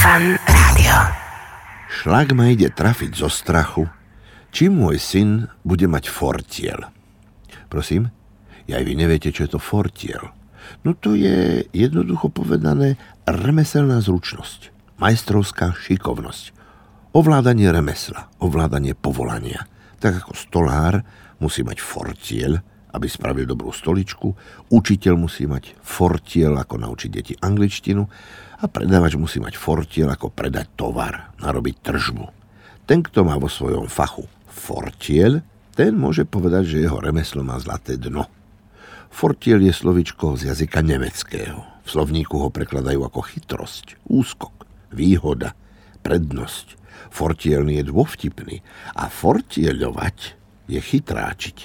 Fan Rádio. Šlak ma ide trafiť zo strachu, či môj syn bude mať fortiel. Prosím? Aj vy neviete, čo je to fortiel. No to je jednoducho povedané remeselná zručnosť, majstrovská šikovnosť, ovládanie remesla, ovládanie povolania. Tak ako stolár musí mať fortiel, aby spravil dobrú stoličku, učiteľ musí mať fortiel, ako naučiť deti angličtinu a predávač musí mať fortiel, ako predať tovar, narobiť tržbu. Ten, kto má vo svojom fachu fortiel, ten môže povedať, že jeho remeslo má zlaté dno. Fortiel je slovičko z jazyka nemeckého. V slovníku ho prekladajú ako chytrosť, úskok, výhoda, prednosť. Fortielný je dôvtipný a fortieľovať je chytráčiť.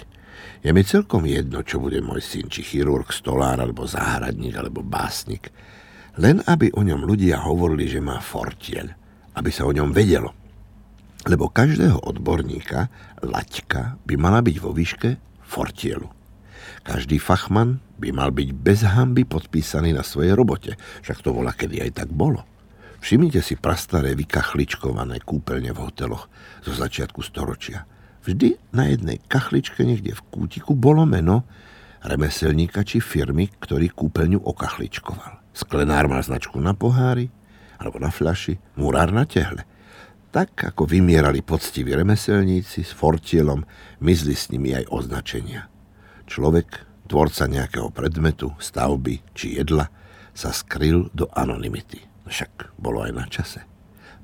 Je mi celkom jedno, čo bude môj syn, či chirurg, stolár, alebo záhradník, alebo básnik. Len aby o ňom ľudia hovorili, že má fortiel. Aby sa o ňom vedelo. Lebo každého odborníka laťka by mala byť vo výške fortielu. Každý fachman by mal byť bez hamby podpísaný na svojej robote. Však to bola kedy aj tak bolo. Všimnite si prastaré vykachličkované kúpeľne v hoteloch zo začiatku storočia – Vždy na jednej kachličke niekde v kútiku bolo meno remeselníka či firmy, ktorý kúpeľňu okachličkoval. Sklenár mal značku na pohári alebo na fľaši, murár na tehle. Tak, ako vymierali poctiví remeselníci s fortielom, mizli s nimi aj označenia. Človek, tvorca nejakého predmetu, stavby či jedla, sa skryl do anonymity. Však bolo aj na čase.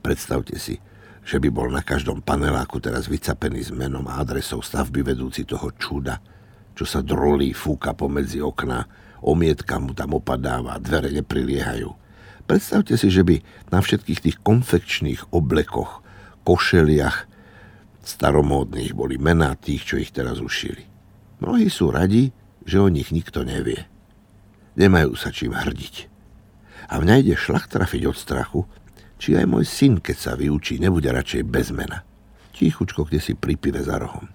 Predstavte si, že by bol na každom paneláku teraz vycapený s menom a adresou stavby vedúci toho čuda, čo sa drolí, fúka pomedzi okná, omietka mu tam opadáva, dvere nepriliehajú. Predstavte si, že by na všetkých tých konfekčných oblekoch, košeliach staromódnych boli mená tých, čo ich teraz ušili. Mnohí sú radi, že o nich nikto nevie. Nemajú sa čím hrdiť. A mňa ide šlach trafiť od strachu, či aj môj syn, keď sa vyučí, nebude radšej bez mena. Tichučko, kde si pri pive za rohom.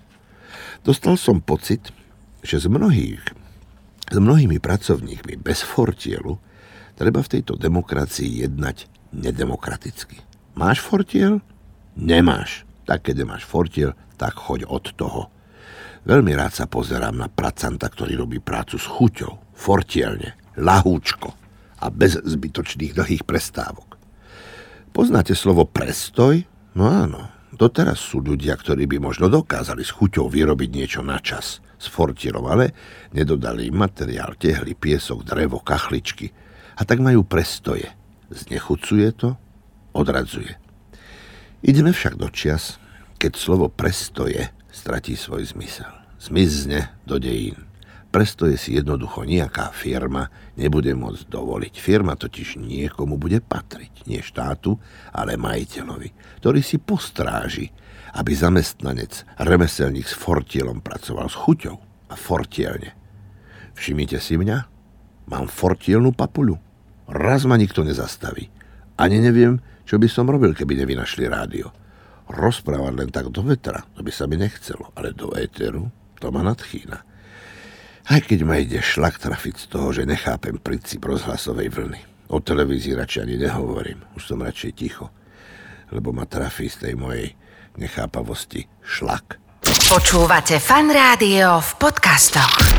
Dostal som pocit, že z mnohých, s mnohými pracovníkmi bez fortielu treba v tejto demokracii jednať nedemokraticky. Máš fortiel? Nemáš. Tak keď nemáš fortiel, tak choď od toho. Veľmi rád sa pozerám na pracanta, ktorý robí prácu s chuťou, fortielne, lahúčko a bez zbytočných dlhých prestávok. Poznáte slovo prestoj? No áno, doteraz sú ľudia, ktorí by možno dokázali s chuťou vyrobiť niečo na čas s fortierom, ale nedodali im materiál, tehly, piesok, drevo, kachličky. A tak majú prestoje. Znechucuje to, odradzuje. Ideme však do čias, keď slovo prestoje stratí svoj zmysel. Zmizne do dejín. Prestoje si jednoducho nejaká firma nebude môcť dovoliť. Firma totiž niekomu bude patriť, nie štátu, ale majiteľovi, ktorý si postráži, aby zamestnanec, remeselník s fortielom pracoval s chuťou a fortielne. Všimnite si mňa? Mám fortielnú papuľu. Raz ma nikto nezastaví. Ani neviem, čo by som robil, keby nevynašli rádio. Rozprávať len tak do vetra, to by sa mi nechcelo, ale do éteru to ma nadchýna. Aj keď ma ide šlak trafiť z toho, že nechápem princíp rozhlasovej vlny. O televízii radšej ani nehovorím, už som radšej ticho, lebo ma trafí z tej mojej nechápavosti šlak. Počúvate fan rádio v podcastoch.